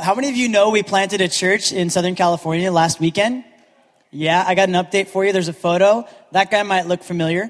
How many of you know we planted a church in Southern California last weekend? Yeah, I got an update for you. There's a photo. That guy might look familiar.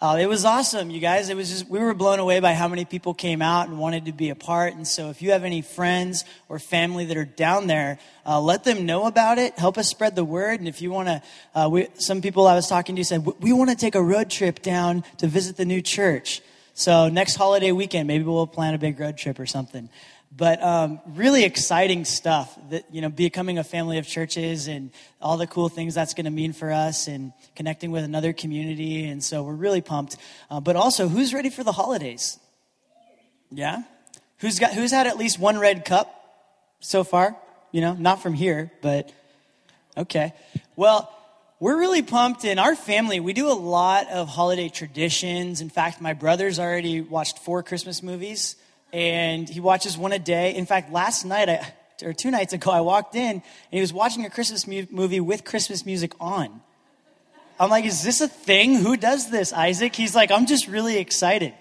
Uh, it was awesome, you guys. It was just, we were blown away by how many people came out and wanted to be a part. And so if you have any friends or family that are down there, uh, let them know about it. Help us spread the word. And if you want to, uh, some people I was talking to said, we want to take a road trip down to visit the new church. So next holiday weekend, maybe we'll plan a big road trip or something. But um, really exciting stuff that, you know, becoming a family of churches and all the cool things that's going to mean for us and connecting with another community. And so we're really pumped. Uh, but also, who's ready for the holidays? Yeah? who's got, who's had at least one red cup so far? You know, not from here, but okay. Well, we're really pumped in our family. We do a lot of holiday traditions. In fact, my brother's already watched four Christmas movies and he watches one a day. In fact, last night, I, or two nights ago, I walked in and he was watching a Christmas mu- movie with Christmas music on. I'm like, is this a thing? Who does this, Isaac? He's like, I'm just really excited.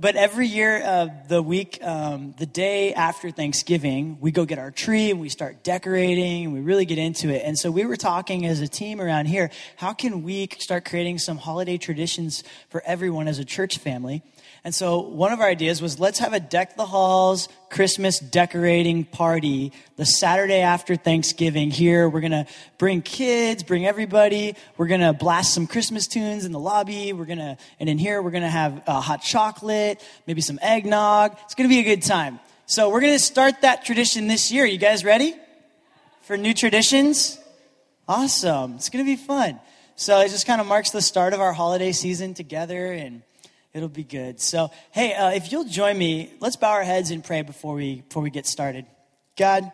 But every year, uh, the week, um, the day after Thanksgiving, we go get our tree and we start decorating and we really get into it. And so we were talking as a team around here, how can we start creating some holiday traditions for everyone as a church family? And so one of our ideas was let's have a deck the halls Christmas decorating party the Saturday after Thanksgiving here. We're going to bring kids, bring everybody. We're going to blast some Christmas tunes in the lobby. We're going to, and in here, we're going to have uh, hot chocolate, maybe some eggnog. It's going to be a good time. So we're going to start that tradition this year. You guys ready for new traditions? Awesome. It's going to be fun. So it just kind of marks the start of our holiday season together and It'll be good. So, hey, uh, if you'll join me, let's bow our heads and pray before we before we get started. God,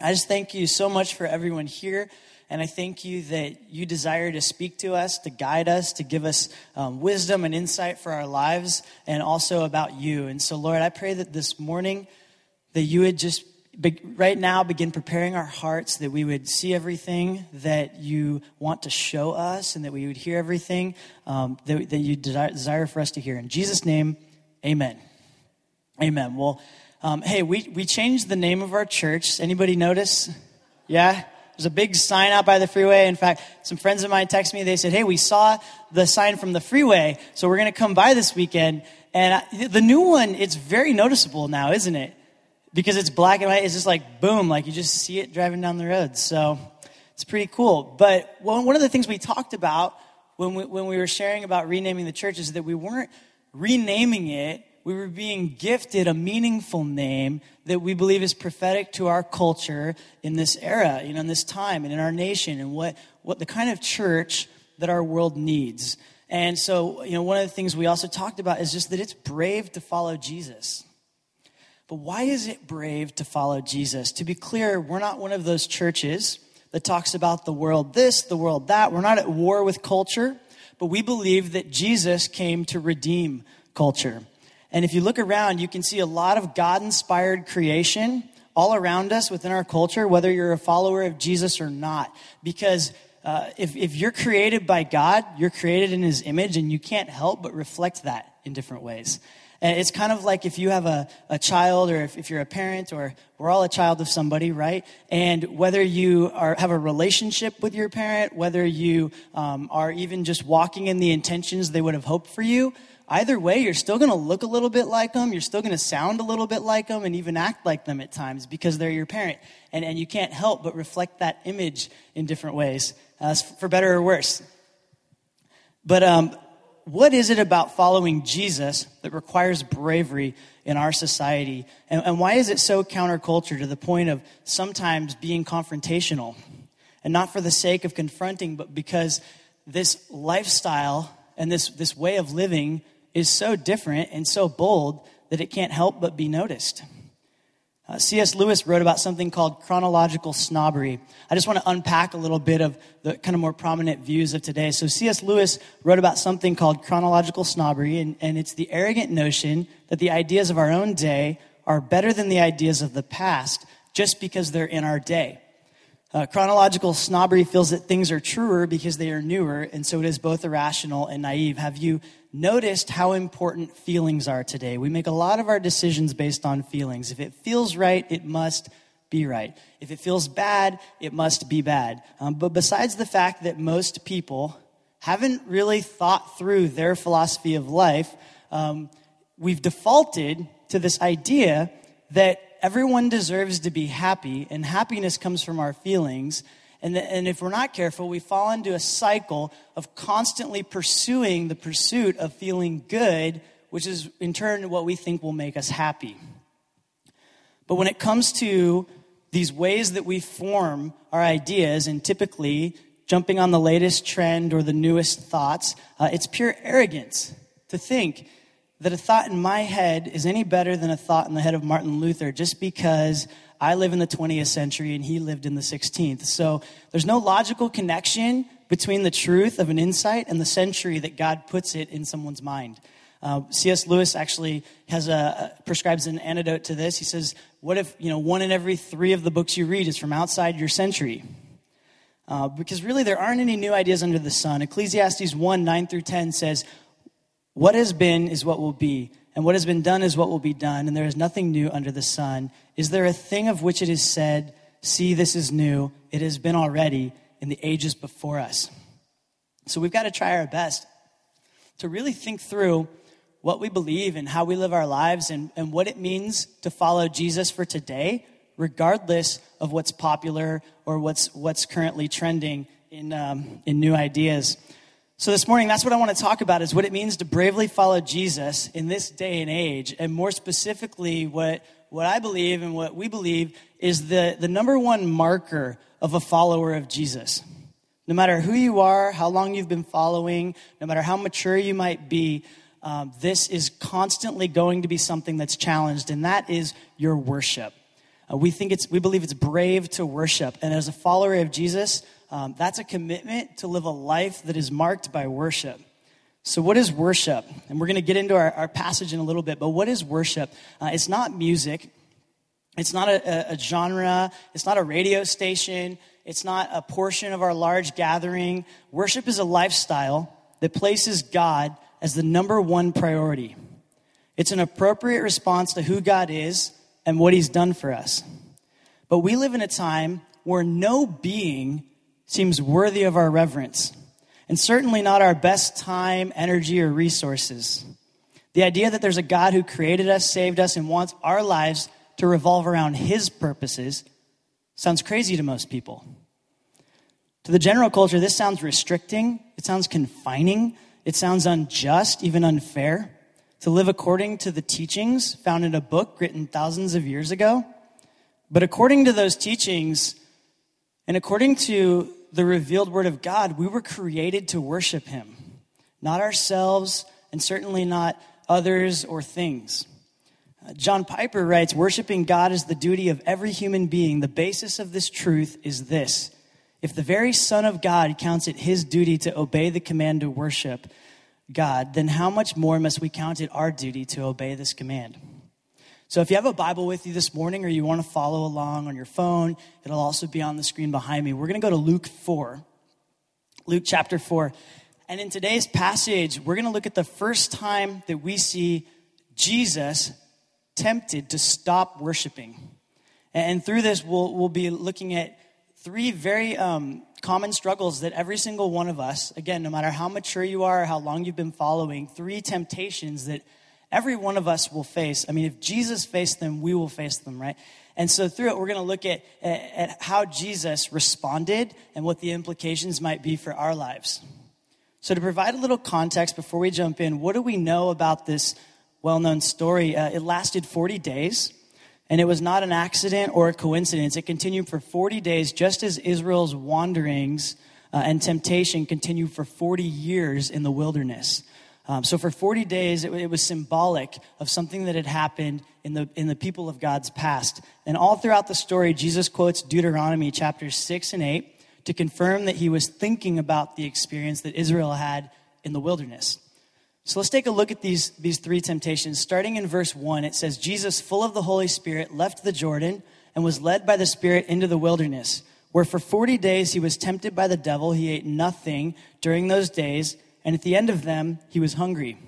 I just thank you so much for everyone here. And I thank you that you desire to speak to us, to guide us, to give us um, wisdom and insight for our lives, and also about you. And so, Lord, I pray that this morning that you would just right now begin preparing our hearts that we would see everything that you want to show us and that we would hear everything um, that, that, you desire, desire, for us to hear. In Jesus' name, amen. Amen. Well, um, hey, we, we changed the name of our church. Anybody notice? Yeah? There's a big sign out by the freeway. In fact, some friends of mine texted me. They said, hey, we saw the sign from the freeway, so we're going to come by this weekend. And I, the new one, it's very noticeable now, isn't it? Because it's black and white. It's just like boom, like you just see it driving down the road. So it's pretty cool. But one of the things we talked about when we, when we were sharing about renaming the church is that we weren't renaming it. We were being gifted a meaningful name that we believe is prophetic to our culture in this era, you know, in this time and in our nation and what, what the kind of church that our world needs. And so, you know, one of the things we also talked about is just that it's brave to follow Jesus. But why is it brave to follow Jesus? To be clear, we're not one of those churches that talks about the world this, the world that. We're not at war with culture, but we believe that Jesus came to redeem culture. And if you look around, you can see a lot of God inspired creation all around us within our culture, whether you're a follower of Jesus or not. Because uh, if, if you're created by God, you're created in his image, and you can't help but reflect that in different ways. And it's kind of like if you have a, a child or if, if you're a parent or we're all a child of somebody, right? And whether you are, have a relationship with your parent, whether you um, are even just walking in the intentions they would have hoped for you, either way, you're still going to look a little bit like them. You're still going to sound a little bit like them and even act like them at times because they're your parent. And, and you can't help but reflect that image in different ways, uh, for better or worse. But um, what is it about following Jesus that requires bravery in our society? And, and, why is it so counterculture to the point of sometimes being confrontational? And not for the sake of confronting, but because this lifestyle and this, this way of living is so different and so bold that it can't help but be noticed. Uh, C.S. Lewis wrote about something called chronological snobbery. I just want to unpack a little bit of the kind of more prominent views of today. So, C.S. Lewis wrote about something called chronological snobbery, and, and it's the arrogant notion that the ideas of our own day are better than the ideas of the past just because they're in our day. Uh, chronological snobbery feels that things are truer because they are newer, and so it is both irrational and naive. Have you noticed how important feelings are today? We make a lot of our decisions based on feelings. If it feels right, it must be right. If it feels bad, it must be bad. Um, but besides the fact that most people haven't really thought through their philosophy of life, um, we've defaulted to this idea that everyone deserves to be happy, and happiness comes from our feelings. And, the, and if we're not careful, we fall into a cycle of constantly pursuing the pursuit of feeling good, which is in turn what we think will make us happy. But when it comes to these ways that we form our ideas, and typically jumping on the latest trend or the newest thoughts, uh, it's pure arrogance to think that a thought in my head is any better than a thought in the head of Martin Luther just because I live in the 20th century and he lived in the 16th. So there's no logical connection between the truth of an insight and the century that God puts it in someone's mind. Uh, C.S. Lewis actually has a, prescribes an antidote to this. He says, "What if you know one in every three of the books you read is from outside your century?" Uh, because really, there aren't any new ideas under the sun. Ecclesiastes 1 9 through 10 says, what has been is what will be, and what has been done is what will be done, and there is nothing new under the sun. Is there a thing of which it is said, See, this is new? It has been already in the ages before us. So we've got to try our best to really think through what we believe and how we live our lives and, and what it means to follow Jesus for today, regardless of what's popular or what's, what's currently trending in, um, in new ideas. So this morning, that's what I want to talk about is what it means to bravely follow Jesus in this day and age. And more specifically, what, what I believe and what we believe is the, the number one marker of a follower of Jesus. No matter who you are, how long you've been following, no matter how mature you might be, um, this is constantly going to be something that's challenged, and that is your worship. Uh, we think it's, we believe it's brave to worship. And as a follower of Jesus, um, that's a commitment to live a life that is marked by worship. So, what is worship? And we're going to get into our, our, passage in a little bit, but what is worship? Uh, it's not music, it's not a, a, a genre, it's not a radio station, it's not a portion of our large gathering. Worship is a lifestyle that places God as the number one priority. It's an appropriate response to who God is and what He's done for us. But we live in a time where no being seems worthy of our reverence, and certainly not our best time, energy, or resources. The idea that there's a God who created us, saved us, and wants our lives to revolve around His purposes sounds crazy to most people. To the general culture, this sounds restricting, it sounds confining, it sounds unjust, even unfair. To live according to the teachings found in a book written thousands of years ago. But according to those teachings, and according to the revealed word of God, we were created to worship him, not ourselves, and certainly not others or things. Uh, John Piper writes Worshipping God is the duty of every human being. The basis of this truth is this if the very Son of God counts it his duty to obey the command to worship God, then how much more must we count it our duty to obey this command? So if you have a Bible with you this morning or you want to follow along on your phone, it'll also be on the screen behind me. We're going to go to Luke 4. Luke chapter 4. And in today's passage, we're going to look at the first time that we see Jesus tempted to stop worshiping. And through this, we'll, we'll be looking at three very um, common struggles that every single one of us, again, no matter how mature you are or how long you've been following, three temptations that every one of us will face. I mean, if Jesus faced them, we will face them, right? And so through it, we're going to look at, at how Jesus responded and what the implications might be for our lives. So, to provide a little context before we jump in, what do we know about this well known story? Uh, it lasted 40 days, and it was not an accident or a coincidence. It continued for 40 days, just as Israel's wanderings uh, and temptation continued for 40 years in the wilderness. Um, so for 40 days, it, it, was symbolic of something that had happened in the, in the people of God's past. And all throughout the story, Jesus quotes Deuteronomy chapters 6 and 8 to confirm that he was thinking about the experience that Israel had in the wilderness. So let's take a look at these, these three temptations. Starting in verse 1, it says, Jesus, full of the Holy Spirit, left the Jordan and was led by the Spirit into the wilderness where for 40 days he was tempted by the devil. He ate nothing during those days, and at the end of them, he was hungry.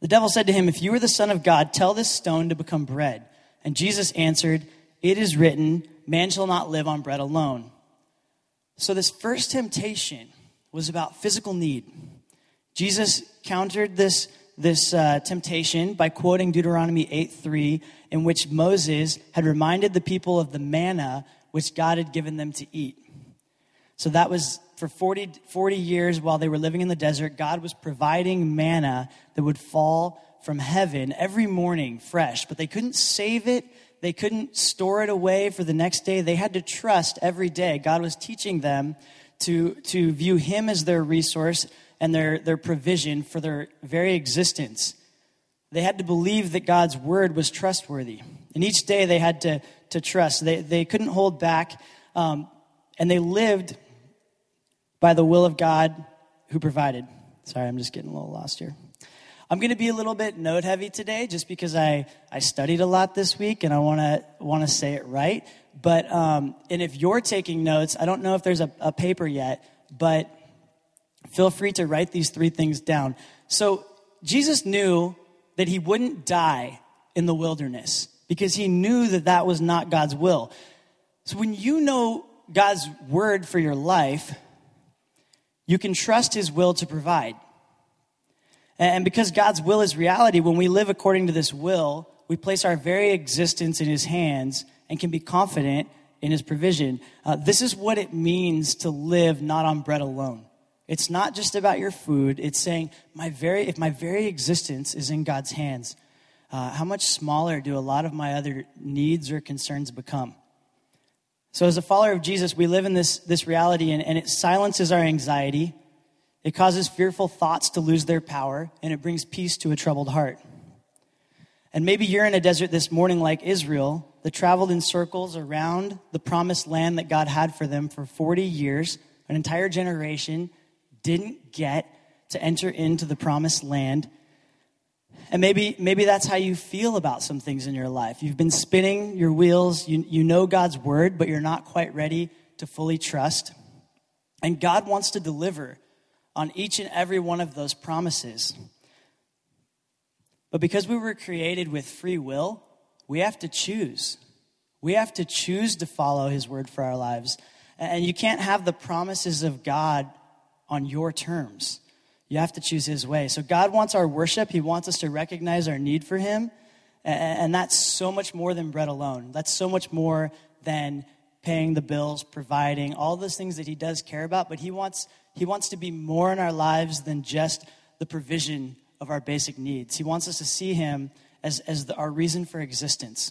The devil said to him, If you are the Son of God, tell this stone to become bread. And Jesus answered, It is written, Man shall not live on bread alone. So, this first temptation was about physical need. Jesus countered this, this uh, temptation by quoting Deuteronomy 8 3, in which Moses had reminded the people of the manna which God had given them to eat. So that was for 40, 40 years while they were living in the desert, God was providing manna that would fall from heaven every morning fresh, but they couldn't save it. They couldn't store it away for the next day. They had to trust every day. God was teaching them to, to view Him as their resource and their, their provision for their very existence. They had to believe that God's word was trustworthy. And each day they had to, to trust. They, they couldn't hold back. Um, and they lived by the will of God who provided. Sorry, I'm just getting a little lost here. I'm going to be a little bit note heavy today just because I, I studied a lot this week and I want to want to say it right. But um, and if you're taking notes, I don't know if there's a, a paper yet, but feel free to write these three things down. So Jesus knew that he wouldn't die in the wilderness because he knew that that was not God's will. So when you know God's word for your life, you can trust his will to provide. And because God's will is reality, when we live according to this will, we place our very existence in his hands and can be confident in his provision. Uh, this is what it means to live not on bread alone. It's not just about your food. It's saying, my very, if my very existence is in God's hands, uh, how much smaller do a lot of my other needs or concerns become? So, as a follower of Jesus, we live in this, this reality, and, and it silences our anxiety. It causes fearful thoughts to lose their power, and it brings peace to a troubled heart. And maybe you're in a desert this morning like Israel that traveled in circles around the promised land that God had for them for 40 years, an entire generation didn't get to enter into the promised land. And maybe, maybe that's how you feel about some things in your life. You've been spinning your wheels, you, you know God's word, but you're not quite ready to fully trust. And God wants to deliver on each and every one of those promises. But because we were created with free will, we have to choose. We have to choose to follow His word for our lives. And you can't have the promises of God on your terms. You have to choose His way. So God wants our worship. He wants us to recognize our need for Him. And that's so much more than bread alone. That's so much more than paying the bills, providing, all those things that He does care about. But He wants, he wants to be more in our lives than just the provision of our basic needs. He wants us to see Him as, as the, our reason for existence.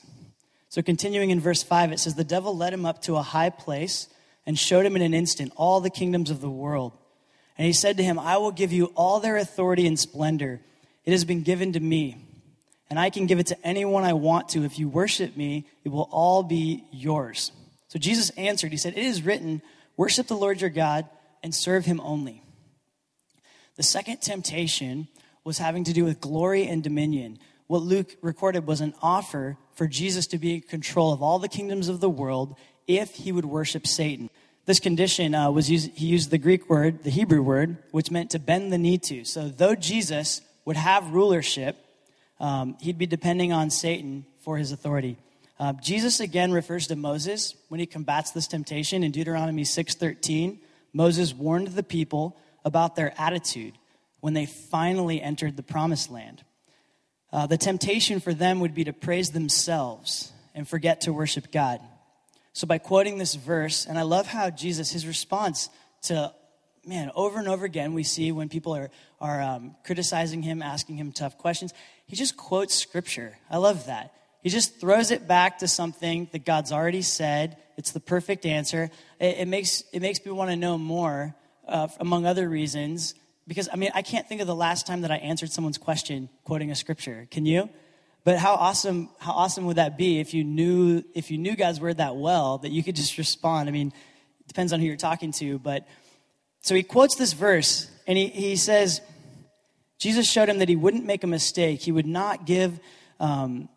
So, continuing in verse 5, it says, The devil led him up to a high place and showed him in an instant all the kingdoms of the world. And he said to him, I will give you all their authority and splendor. It has been given to me, and I can give it to anyone I want to. If you worship me, it will all be yours. So Jesus answered, He said, It is written, Worship the Lord your God and serve him only. The second temptation was having to do with glory and dominion. What Luke recorded was an offer for Jesus to be in control of all the kingdoms of the world if he would worship Satan. This condition uh, was used, he used the Greek word, the Hebrew word, which meant to bend the knee to. So, though Jesus would have rulership, um, he'd be depending on Satan for his authority. Uh, Jesus again refers to Moses when he combats this temptation in Deuteronomy 6:13. Moses warned the people about their attitude when they finally entered the promised land. Uh, the temptation for them would be to praise themselves and forget to worship God. So, by quoting this verse, and I love how Jesus, his response to, man, over and over again, we see when people are, are um, criticizing him, asking him tough questions, he just quotes scripture. I love that. He just throws it back to something that God's already said. It's the perfect answer. It, it makes, it makes me want to know more, uh, among other reasons, because I mean, I can't think of the last time that I answered someone's question quoting a scripture. Can you? But how awesome, how awesome would that be if you knew, if you knew God's word that well, that you could just respond? I mean, it depends on who you're talking to, but so he quotes this verse and he, he says, Jesus showed him that he wouldn't make a mistake. He would not give um,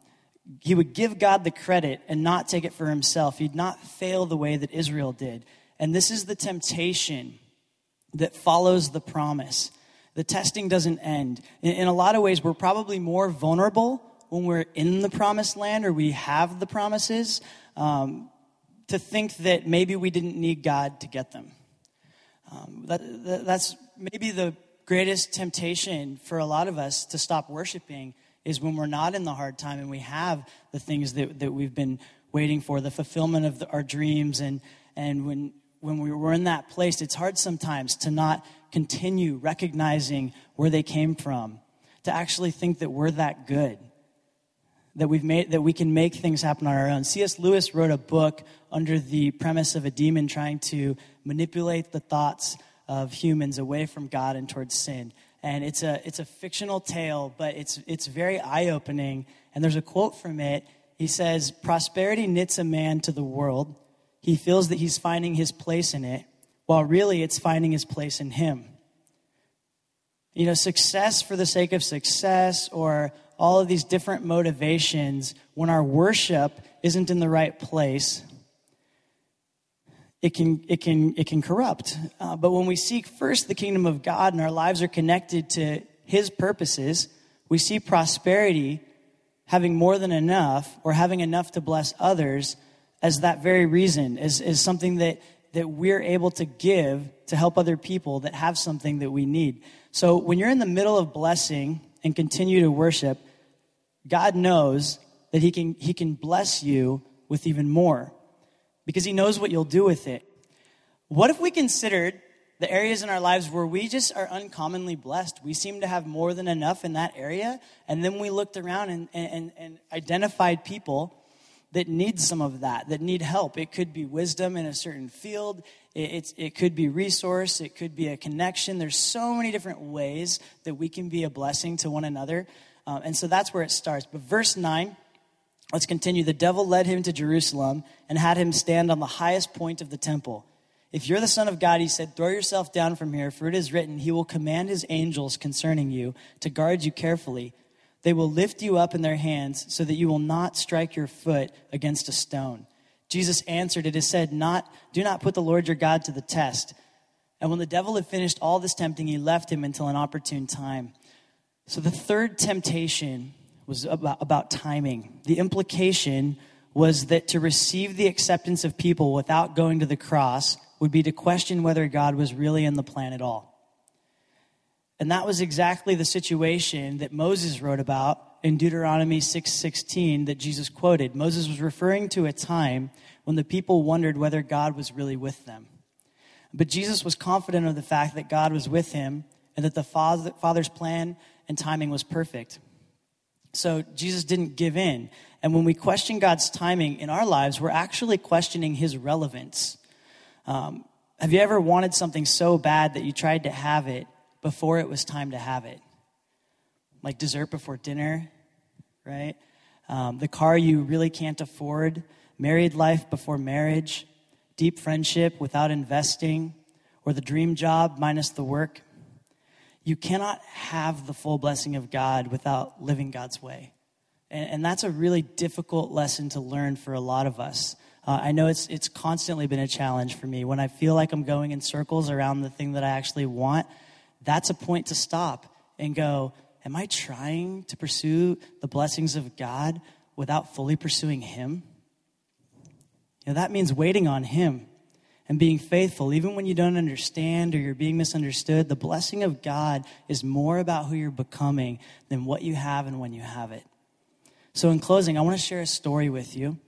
he would give God the credit and not take it for himself. He'd not fail the way that Israel did. And this is the temptation that follows the promise. The testing doesn't end. In, in, a lot of ways, we're probably more vulnerable when we're in the promised land or we have the promises um, to think that maybe we didn't need God to get them. Um, that, that, that's maybe the greatest temptation for a lot of us to stop worshiping is when we're not in the hard time and we have the things that, that we've been waiting for, the fulfillment of the, our dreams. And, and when, when we were in that place, it's hard sometimes to not continue recognizing where they came from, to actually think that we're that good, that, we've made, that we can make things happen on our own. C.S. Lewis wrote a book under the premise of a demon trying to manipulate the thoughts of humans away from God and towards sin and it's a it's a fictional tale, but it's it's very eye opening. And there's a quote from it. He says, "Prosperity knits a man to the world. He feels that he's finding his place in it, while really it's finding his place in him." You know, success for the sake of success, or all of these different motivations, when our worship isn't in the right place, it can, it can, it can corrupt. Uh, but when we seek first the kingdom of God and our lives are connected to His purposes, we see prosperity having more than enough or having enough to bless others as that very reason, is, as something that, that we're able to give to help other people that have something that we need. So when you're in the middle of blessing and continue to worship, God knows that He can, he can bless you with even more because He knows what you'll do with it. What if we considered the areas in our lives where we just are uncommonly blessed? We seem to have more than enough in that area. And then we looked around and, and, and identified people that need some of that, that need help. It could be wisdom in a certain field, it, it, could be resource, it could be a connection. There's so many different ways that we can be a blessing to one another. Um, and so that's where it starts. But verse 9 Let's continue. The devil led him to Jerusalem and had him stand on the highest point of the temple. If you're the Son of God, he said, throw yourself down from here, for it is written, He will command His angels concerning you to guard you carefully. They will lift you up in their hands so that you will not strike your foot against a stone. Jesus answered, It is said, not, Do not put the Lord your God to the test. And when the devil had finished all this tempting, he left him until an opportune time. So the third temptation was about, about timing. The implication was that to receive the acceptance of people without going to the cross would be to question whether God was really in the plan at all. And that was exactly the situation that Moses wrote about in Deuteronomy 6:16 that Jesus quoted. Moses was referring to a time when the people wondered whether God was really with them. But Jesus was confident of the fact that God was with him and that the Father's plan and timing was perfect. So Jesus didn't give in. And when we question God's timing in our lives, we're actually questioning his relevance. Um, have you ever wanted something so bad that you tried to have it before it was time to have it? Like dessert before dinner, right? Um, the car you really can't afford, married life before marriage, deep friendship without investing, or the dream job minus the work you cannot have the full blessing of God without living God's way. And, and that's a really difficult lesson to learn for a lot of us. Uh, I know it's, it's constantly been a challenge for me. When I feel like I'm going in circles around the thing that I actually want, that's a point to stop and go, Am I trying to pursue the blessings of God without fully pursuing Him? You know, that means waiting on Him and being faithful, even when you don't understand or you're being misunderstood, the blessing of God is more about who you're becoming than what you have and when you have it. So, in closing, I want to share a story with you.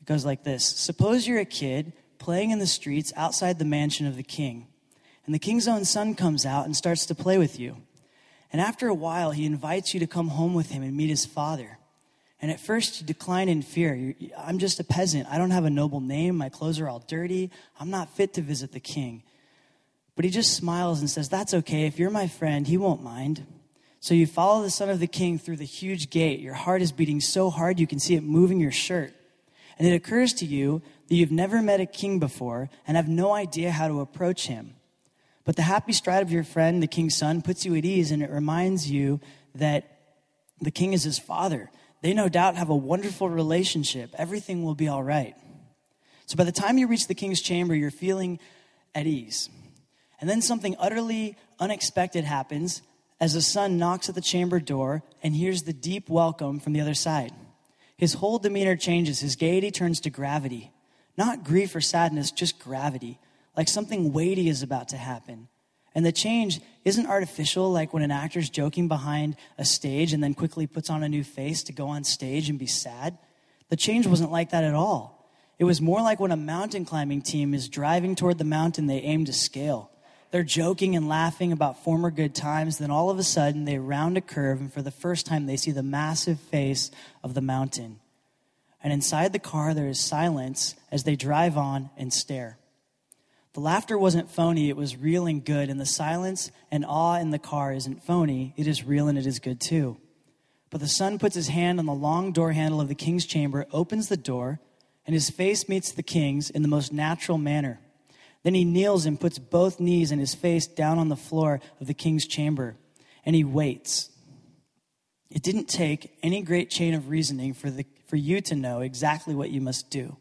It goes like this Suppose you're a kid playing in the streets outside the mansion of the king, and the king's own son comes out and starts to play with you. And after a while, he invites you to come home with him and meet his father. And at first, you decline in fear. I'm just a peasant. I don't have a noble name. My clothes are all dirty. I'm not fit to visit the king. But he just smiles and says, That's okay. If you're my friend, he won't mind. So you follow the son of the king through the huge gate. Your heart is beating so hard you can see it moving your shirt. And it occurs to you that you've never met a king before and have no idea how to approach him. But the happy stride of your friend, the king's son, puts you at ease and it reminds you that the king is his father They no doubt have a wonderful relationship. Everything will be all right. So by the time you reach the king's chamber, you're feeling at ease. And then something utterly unexpected happens as the son knocks at the chamber door and hears the deep welcome from the other side. His whole demeanor changes. His gaiety turns to gravity. Not grief or sadness, just gravity, like something weighty is about to happen. And the change isn't artificial, like when an actor's joking behind a stage and then quickly puts on a new face to go on stage and be sad. The change wasn't like that at all. It was more like when a mountain climbing team is driving toward the mountain they aim to scale. They're joking and laughing about former good times. Then all of a sudden, they round a curve, and for the first time, they see the massive face of the mountain. And inside the car, there is silence as they drive on and stare. The laughter wasn't phony, it was real and good. And the silence and awe in the car isn't phony, it is real and it is good too. But the son puts his hand on the long door handle of the king's chamber, opens the door, and his face meets the king's in the most natural manner. Then he kneels and puts both knees and his face down on the floor of the king's chamber, and he waits. It didn't take any great chain of reasoning for, the, for you to know exactly what you must do.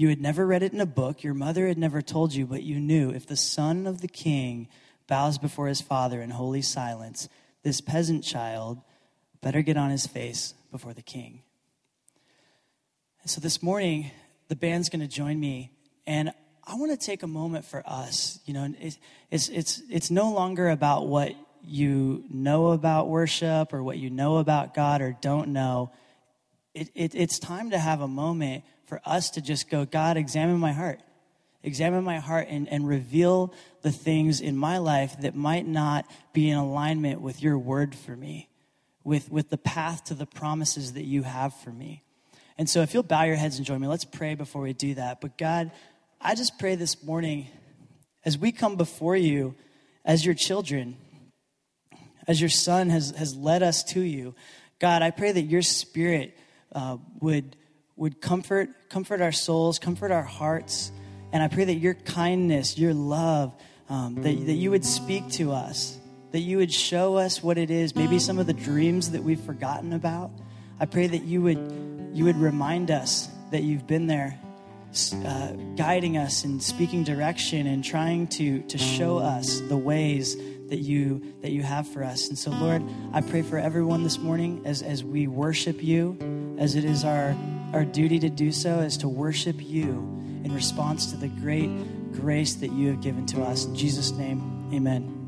You had never read it in a book, your mother had never told you, but you knew if the son of the king bows before his father in holy silence, this peasant child better get on his face before the king. so this morning, the band's going to join me, and I want to take a moment for us. You know, it's, it's, it's, it's no longer about what you know about worship or what you know about God or don't know. It, it, it's time to have a moment for us to just go, God, examine my heart. Examine my heart and, and reveal the things in my life that might not be in alignment with your word for me, with, with the path to the promises that you have for me. And so if you'll bow your heads and join me, let's pray before we do that. But God, I just pray this morning as we come before you as your children, as your son has, has led us to you, God, I pray that your spirit uh, would, would comfort, comfort our souls, comfort our hearts. And I pray that your kindness, your love, um, that, that you would speak to us, that you would show us what it is, maybe some of the dreams that we've forgotten about. I pray that you would, you would remind us that you've been there uh, guiding us and speaking direction and trying to, to show us the ways that you that you have for us. And so, Lord, I pray for everyone this morning as, as we worship you, as it is our, our duty to do so, is to worship you in response to the great grace that you have given to us. In Jesus' name, amen.